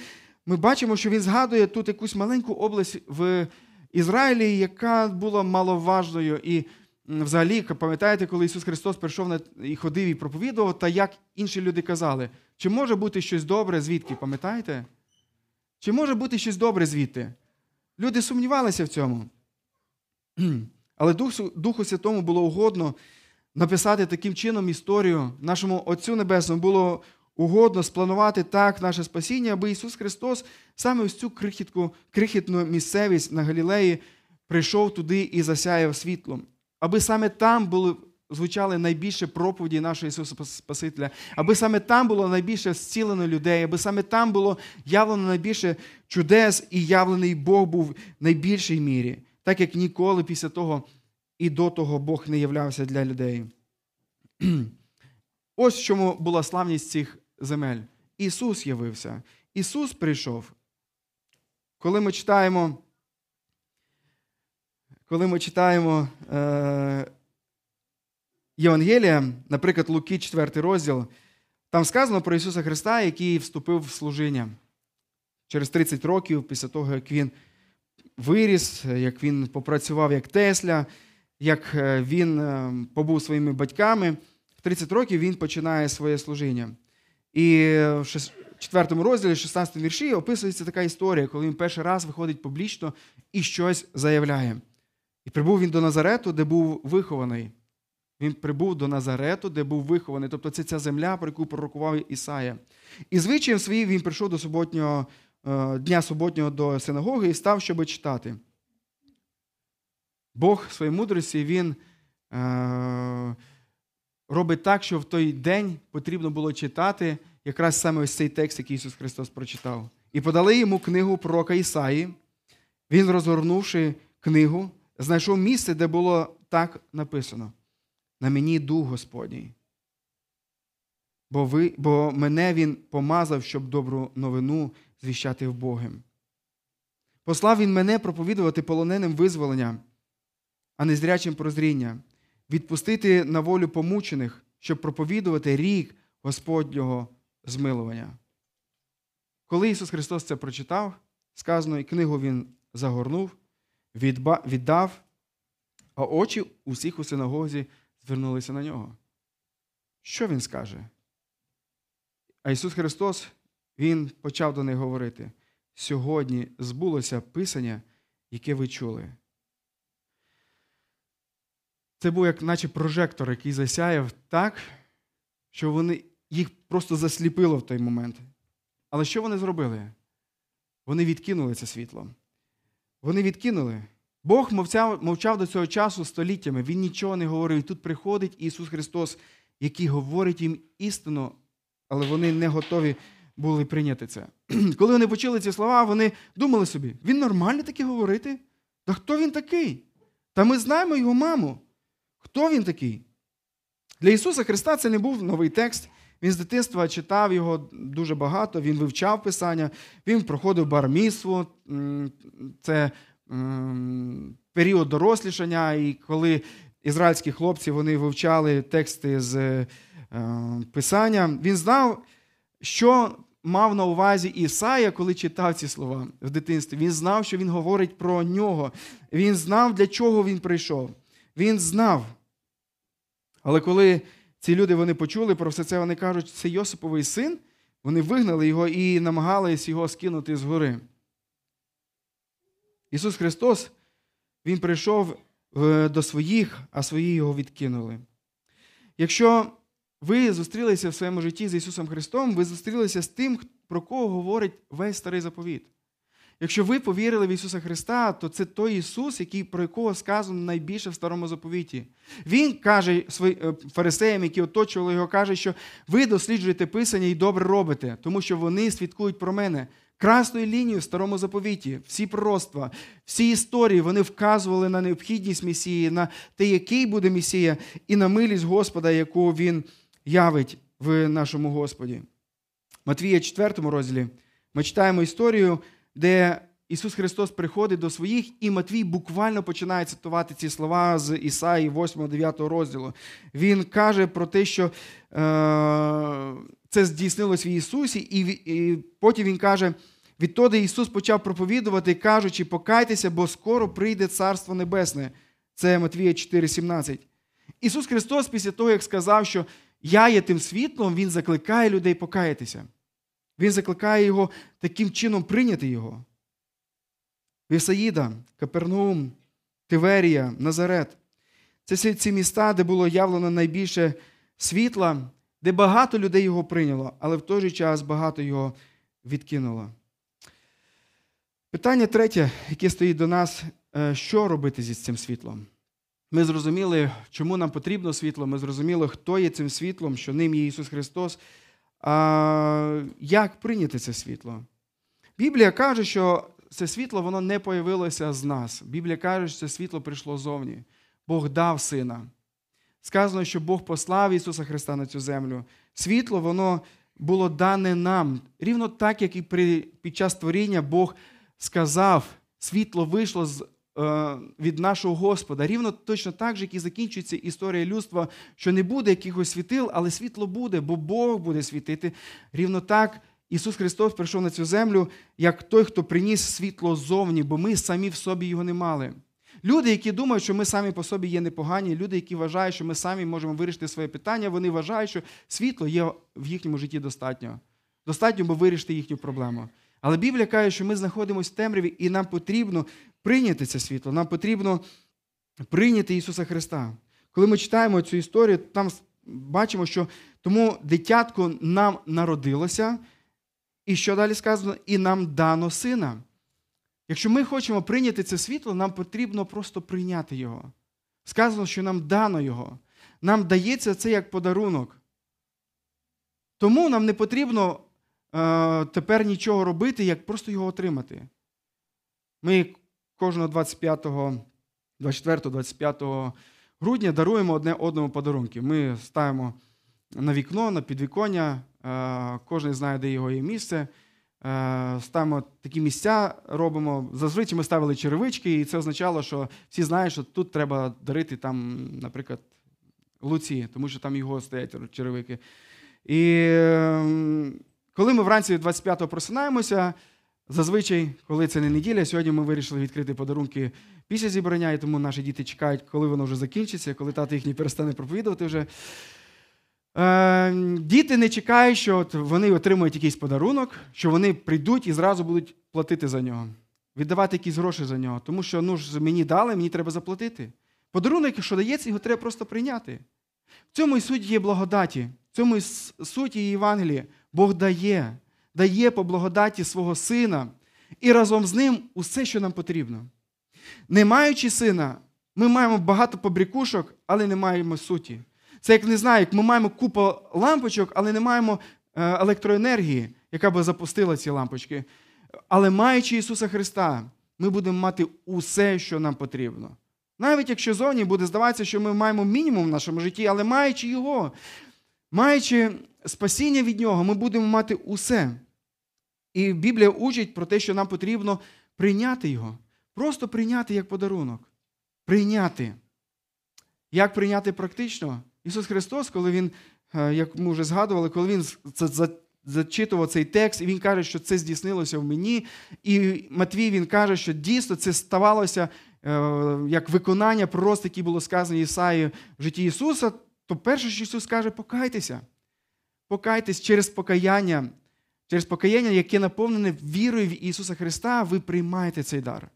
Ми бачимо, що він згадує тут якусь маленьку область в Ізраїлі, яка була маловажною. І взагалі, пам'ятаєте, коли Ісус Христос прийшов на і ходив і проповідував, та як інші люди казали, чи може бути щось добре звідки? Пам'ятаєте? Чи може бути щось добре звідти? Люди сумнівалися в цьому. Але Духу, Духу Святому було угодно написати таким чином історію. Нашому Отцю Небесному було угодно спланувати так наше спасіння, аби Ісус Христос саме ось цю крихітку, крихітну місцевість на Галілеї прийшов туди і засяяв світлом. Аби саме там були, звучали найбільше проповіді нашого Ісуса Спасителя, аби саме там було найбільше зцілено людей, аби саме там було явлено найбільше чудес і явлений Бог був в найбільшій мірі так як ніколи після того і до того Бог не являвся для людей. Ось в чому була славність цих земель. Ісус явився. Ісус прийшов. Коли ми читаємо, коли ми читаємо е, Євангелія, наприклад, Луки, 4 розділ, там сказано про Ісуса Христа, який вступив в служіння через 30 років після того, як Він виріс, як він попрацював як Тесля, як е, він е, побув своїми батьками. В 30 років він починає своє служіння. І в 4 розділі, 16 вірші, описується така історія, коли він перший раз виходить публічно і щось заявляє. І прибув він до Назарету, де був вихований. Він прибув до Назарету, де був вихований. Тобто це ця земля, про яку пророкував Ісая. І звичаєм своїм він прийшов до суботнього дня суботнього до синагоги і став, щоб читати. Бог в своїй мудрості він е, робить так, що в той день потрібно було читати якраз саме ось цей текст, який Ісус Христос прочитав. І подали йому книгу пророка Ісаї. Він, розгорнувши книгу, знайшов місце, де було так написано: На мені дух Господній. Бо ви, бо мене він помазав, щоб добру новину звіщати в Богом. Послав він мене проповідувати полоненим визволення, а не зрячим прозріння, відпустити на волю помучених, щоб проповідувати рік Господнього змилування. Коли Ісус Христос це прочитав, сказано, і книгу Він загорнув, віддав, а очі усіх у синагозі звернулися на нього. Що він скаже? А Ісус Христос, Він почав до них говорити: сьогодні збулося Писання, яке ви чули. Це був як наче прожектор, який засяяв так, що вони, їх просто засліпило в той момент. Але що вони зробили? Вони відкинули це світло. Вони відкинули. Бог мовчав, мовчав до цього часу століттями, Він нічого не говорив. Тут приходить Ісус Христос, який говорить їм істину, але вони не готові були прийняти це. Коли вони почули ці слова, вони думали собі, він нормально таке говорити? Та хто він такий? Та ми знаємо його маму. Хто він такий? Для Ісуса Христа це не був новий текст. Він з дитинства читав його дуже багато, він вивчав Писання, він проходив барміцтво, це період дорослішання, і коли ізраїльські хлопці вони вивчали тексти з е, Писання, він знав, що мав на увазі Ісая, коли читав ці слова в дитинстві. Він знав, що він говорить про нього. Він знав, для чого він прийшов. Він знав. Але коли ці люди вони почули про все це, вони кажуть, це Йосиповий син, вони вигнали його і намагались його скинути з гори. Ісус Христос, Він прийшов е, до своїх, а свої його відкинули. Якщо ви зустрілися в своєму житті з Ісусом Христом, ви зустрілися з тим, про кого говорить весь старий заповіт. Якщо ви повірили в Ісуса Христа, то це той Ісус, який, про якого сказано найбільше в старому заповіті. Він каже своїм фарисеям, які оточували його, каже, що ви досліджуєте Писання і добре робите, тому що вони свідкують про мене. Красною лінією в старому заповіті, всі пророцтва, всі історії вони вказували на необхідність Месії, на те, який буде Месія, і на милість Господа, яку Він явить в нашому Господі. Матвія 4 розділі ми читаємо історію, де Ісус Христос приходить до своїх, і Матвій буквально починає цитувати ці слова з Ісаї 8-9 розділу. Він каже про те, що е, це здійснилось в Ісусі, і, потім Він каже: відтоді Ісус почав проповідувати, кажучи, покайтеся, бо скоро прийде Царство Небесне. Це Матвія 4,17. Ісус Христос, після того, як сказав, що я є тим світлом, Він закликає людей покаятися. Він закликає його таким чином прийняти його. Вівсаїда, Капернаум, Тиверія, Назарет. Це всі ці міста, де було явлено найбільше світла, де багато людей його прийняло, але в той же час багато його відкинуло. Питання третє, яке стоїть до нас, е, що робити зі цим світлом? Ми зрозуміли, чому нам потрібно світло, ми зрозуміли, хто є цим світлом, що ним є Ісус Христос. А як прийняти це світло? Біблія каже, що це світло воно не появилося з нас. Біблія каже, що це світло прийшло зовні. Бог дав сина. Сказано, що Бог послав Ісуса Христа на цю землю. Світло, воно було дане нам. Рівно так, як і при, під час творіння Бог сказав, світло вийшло з, від нашого Господа. Рівно точно так же, як і закінчується історія людства, що не буде якихось світил, але світло буде, бо Бог буде світити. Рівно так Ісус Христос прийшов на цю землю, як той, хто приніс світло ззовні, бо ми самі в собі його не мали. Люди, які думають, що ми самі по собі є непогані, люди, які вважають, що ми самі можемо вирішити своє питання, вони вважають, що світло є в їхньому житті достатньо. Достатньо, бо вирішити їхню проблему. Але Біблія каже, що ми знаходимося в темряві, і нам потрібно прийняти це світло, нам потрібно прийняти Ісуса Христа. Коли ми читаємо цю історію, там бачимо, що тому дитятко нам народилося, і що далі сказано? І нам дано сина. Якщо ми хочемо прийняти це світло, нам потрібно просто прийняти його. Сказано, що нам дано його. Нам дається це як подарунок. Тому нам не потрібно тепер нічого робити, як просто його отримати. Ми кожного 25, 24, 25 грудня даруємо одне одному подарунки. Ми ставимо на вікно, на підвіконня, е, кожен знає, де його є місце. Е, ставимо такі місця, робимо. Зазвичай ми ставили черевички, і це означало, що всі знають, що тут треба дарити, там, наприклад, Луці, тому що там його стоять черевики. І ем, Коли ми вранці 25-го просинаємося, зазвичай, коли це не неділя, сьогодні ми вирішили відкрити подарунки після зібрання, і тому наші діти чекають, коли воно вже закінчиться, коли тато їхній перестане проповідувати вже. Е, Діти не чекають, що вони отримують якийсь подарунок, що вони прийдуть і зразу будуть платити за нього, віддавати якісь гроші за нього. Тому що ну ж мені дали, мені треба заплатити. Подарунок, якщо дається, його треба просто прийняти. В цьому і суть є благодаті, в цьому і суть є Євангелії. Бог дає, дає по благодаті свого сина і разом з ним усе, що нам потрібно. Не маючи сина, ми маємо багато побрікушок, але не маємо суті. Це як не знаю, як ми маємо купу лампочок, але не маємо е, електроенергії, яка би запустила ці лампочки. Але маючи Ісуса Христа, ми будемо мати усе, що нам потрібно. Навіть якщо зовні буде здаватися, що ми маємо мінімум в нашому житті, але маючи його, маючи спасіння від нього, ми будемо мати усе. І Біблія учить про те, що нам потрібно прийняти його. Просто прийняти як подарунок. Прийняти. Як прийняти практично? Ісус Христос, коли Він, е, як ми вже згадували, коли Він зачитував цей текст, і Він каже, що це здійснилося в мені. І Матвій він каже, що дійсно це ставалося е, як виконання пророцтв, які було сказано Ісаї в житті Ісуса, то перше, що Ісус каже, покайтеся. Покайтесь через покаяння, через покаяння, яке наповнене вірою в Ісуса Христа, ви приймаєте цей дар.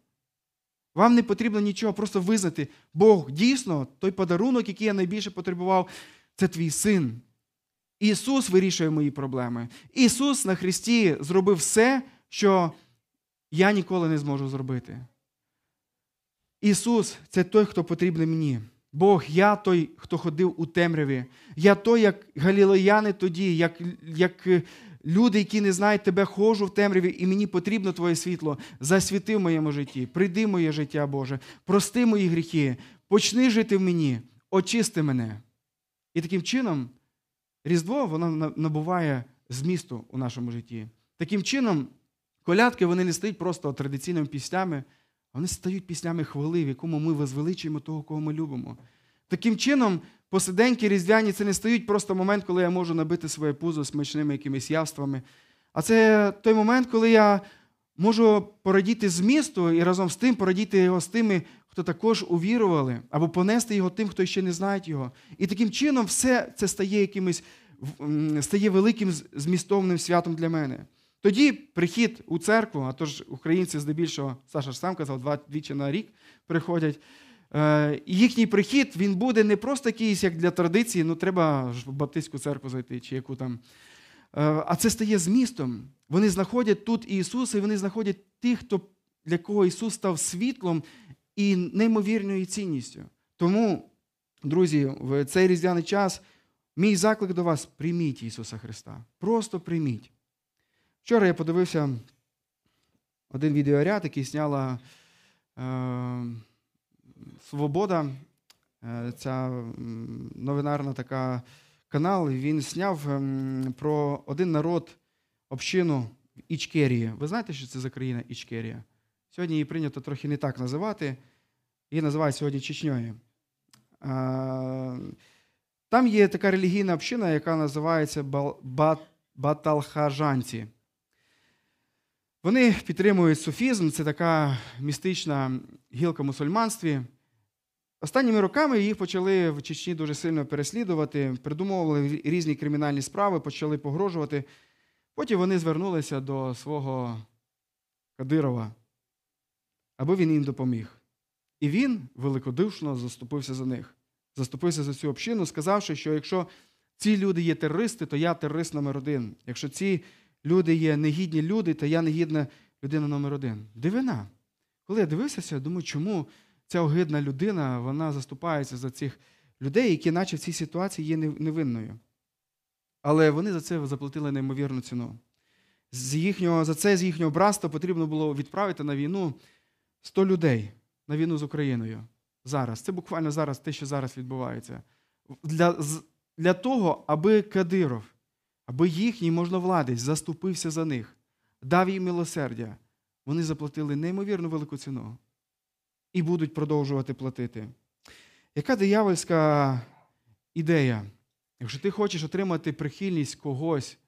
Вам не потрібно нічого, просто визнати, Бог дійсно, той подарунок, який я найбільше потребував, це твій син. Ісус вирішує мої проблеми. Ісус на Христі зробив все, що я ніколи не зможу зробити. Ісус це той, хто потрібен мені. Бог, я той, хто ходив у темряві. Я той, як галілеяни тоді, як, як е, люди, які не знають тебе, хожу в темряві, і мені потрібно Твоє світло. Засвіти в моєму житті, прийди моє життя, Боже, прости мої гріхи, почни жити в мені, очисти мене. І таким чином Різдво воно набуває змісту у нашому житті. Таким чином, колядки вони не стають просто традиційними піснями, вони стають піснями хвали, в якому ми возвеличуємо того, кого ми любимо. Таким чином, посиденьки різдвяні це не стають просто момент, коли я можу набити своє пузо смачними якимись явствами. А це той момент, коли я можу порадіти змісту і разом з тим порадіти його з тими, хто також увірували, або понести його тим, хто ще не знає його. І таким чином все це стає якимось стає великим змістовним святом для мене. Тоді прихід у церкву, а то ж українці здебільшого, Саша ж сам казав, двічі на рік приходять. Е, їхній прихід він буде не просто якийсь, як для традиції, ну треба ж в баптистську церкву зайти, чи яку там. Е, А це стає змістом. Вони знаходять тут Ісуса, і вони знаходять тих, хто, для кого Ісус став світлом і неймовірною цінністю. Тому, друзі, в цей різдвяний час мій заклик до вас прийміть Ісуса Христа. Просто прийміть. Вчора я подивився один відеоряд, який зняла е, Свобода. Е, Ця новинарна така канал. Він зняв про один народ, общину в Ічкерії. Ви знаєте, що це за країна Ічкерія? Сьогодні її прийнято трохи не так називати. Її називають сьогодні Чечньою. Е, Там є така релігійна община, яка називається Баталхажанці. Вони підтримують суфізм, це така містична гілка в мусульманстві. Останніми роками їх почали в Чечні дуже сильно переслідувати, придумували різні кримінальні справи, почали погрожувати. Потім вони звернулися до свого Кадирова, аби він їм допоміг. І він великодушно заступився за них, заступився за цю общину, сказавши, що якщо ці люди є терористи, то я терорист номер один. Якщо ці люди є негідні люди, то я негідна людина номер один. Дивина. Коли я дивився, думаю, чому ця огидна людина вона заступається за цих людей, які, наче в цій ситуації, є невинною. Але вони за це заплатили неймовірну ціну. З їхнього, за це з їхнього братства потрібно було відправити на війну 100 людей на війну з Україною. Зараз. Це буквально зараз те, що зараз відбувається. Для, для того, аби Кадиров, аби їхній можновладець заступився за них, дав їм милосердя, вони заплатили неймовірно велику ціну і будуть продовжувати платити. Яка диявольська ідея? Якщо ти хочеш отримати прихильність когось,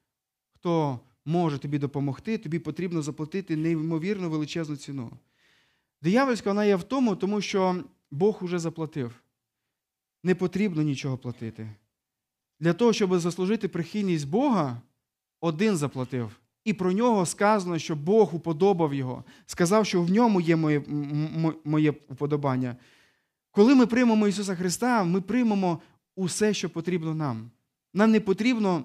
хто може тобі допомогти, тобі потрібно заплатити неймовірно величезну ціну. Диявольська вона є в тому, тому що Бог уже заплатив. Не потрібно нічого платити. Для того, щоб заслужити прихильність Бога, один заплатив. І про нього сказано, що Бог уподобав його, сказав, що в ньому є моє, моє уподобання. Коли ми приймемо Ісуса Христа, ми приймемо усе, що потрібно нам. Нам не потрібно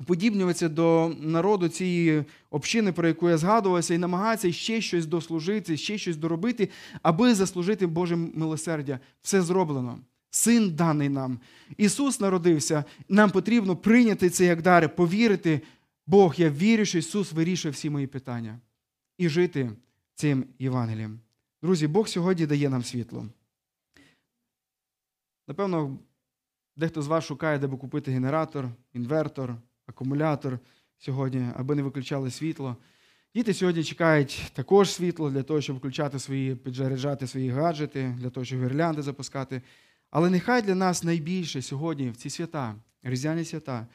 уподібнюватися до народу цієї общини, про яку я згадувався, і намагатися ще щось дослужити, ще щось доробити, аби заслужити Боже милосердя. Все зроблено. Син даний нам. Ісус народився. Нам потрібно прийняти це як дар, повірити, Бог, я вірю, що Ісус вирішує всі мої питання і жити цим Євангелієм. Друзі, Бог сьогодні дає нам світло. Напевно, дехто з вас шукає, де би купити генератор, інвертор, акумулятор сьогодні, аби не виключали світло. Діти сьогодні чекають також світло для того, щоб включати свої, піджаряджати свої гаджети, для того, щоб гірлянди запускати. Але нехай для нас найбільше сьогодні в ці свята, різдвяні свята,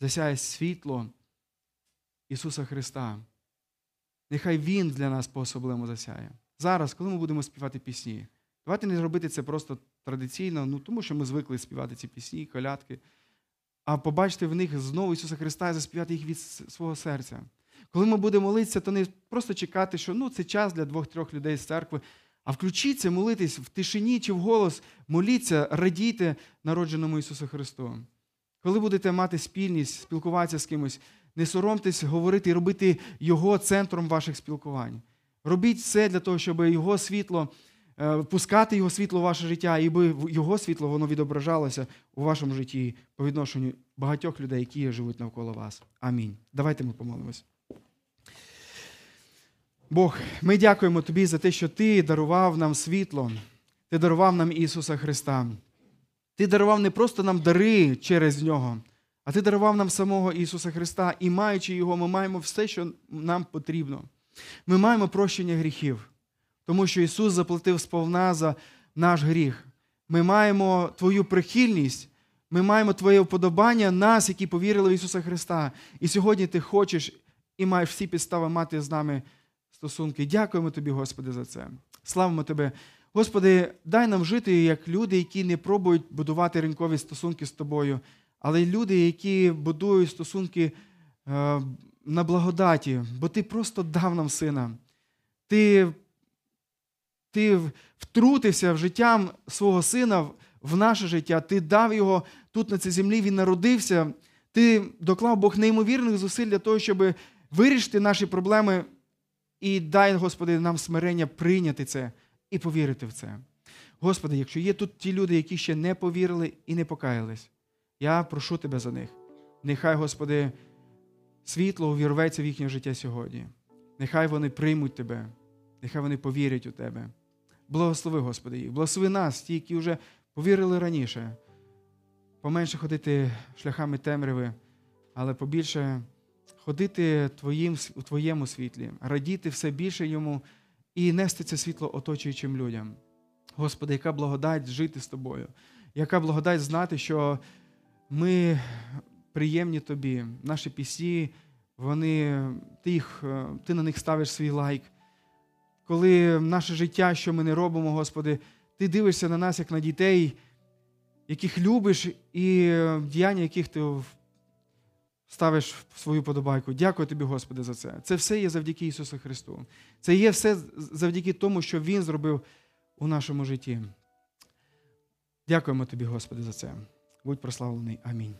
засяє світло Ісуса Христа. Нехай Він для нас по-особливому засяє. Зараз, коли ми будемо співати пісні, давайте не робити це просто традиційно, ну тому що ми звикли співати ці пісні, колядки, а побачити в них знову Ісуса Христа і заспівати їх від свого серця. Коли ми будемо молитися, то не просто чекати, що ну, це час для двох-трьох людей з церкви, а включіться, молитись в тишині чи в голос, моліться, радійте народженому Ісусу Христу. Коли будете мати спільність, спілкуватися з кимось, не соромтесь говорити і робити Його центром ваших спілкувань. Робіть все для того, щоб Його світло, е, пускати Його світло в ваше життя, і би Його світло воно відображалося у вашому житті по відношенню багатьох людей, які живуть навколо вас. Амінь. Давайте ми помолимось. Бог, ми дякуємо Тобі за те, що Ти дарував нам світло, Ти дарував нам Ісуса Христа. Ти дарував не просто нам дари через Нього, а Ти дарував нам самого Ісуса Христа, і маючи Його, ми маємо все, що нам потрібно. Ми маємо прощення гріхів, тому що Ісус заплатив сповна за наш гріх. Ми маємо Твою прихильність, ми маємо Твоє вподобання нас, які повірили в Ісуса Христа. І сьогодні Ти хочеш і маєш всі підстави мати з нами стосунки. Дякуємо Тобі, Господи, за це. Славимо Тебе. Господи, дай нам жити як люди, які не пробують будувати ринкові стосунки з тобою, але люди, які будують стосунки е, на благодаті, бо Ти просто дав нам сина. Ти ти втрутився в життя свого сина в наше життя, ти дав його тут, на цій землі, він народився. Ти доклав Бог неймовірних зусиль для того, щоб вирішити наші проблеми. І дай, Господи, нам смирення прийняти це і повірити в це. Господи, якщо є тут ті люди, які ще не повірили і не покаялись, я прошу Тебе за них. Нехай, Господи, світло увірветься в їхнє життя сьогодні. Нехай вони приймуть Тебе, нехай вони повірять у Тебе. Благослови, Господи, їх, благослови нас, ті, які вже повірили раніше, поменше ходити шляхами темряви, але побільше ходити твоїм, у Твоєму світлі, радіти все більше йому і нести це світло оточуючим людям. Господи, яка благодать жити з тобою, яка благодать знати, що ми приємні тобі, наші пісні, вони, ти, їх, ти на них ставиш свій лайк. Коли наше життя, що ми не робимо, Господи, Ти дивишся на нас, як на дітей, яких любиш, і діяння, яких ти ставиш свою подобайку. Дякую тобі, Господи, за це. Це все є завдяки Ісусу Христу. Це є все завдяки тому, що Він зробив у нашому житті. Дякуємо тобі, Господи, за це. Будь прославлений. Амінь.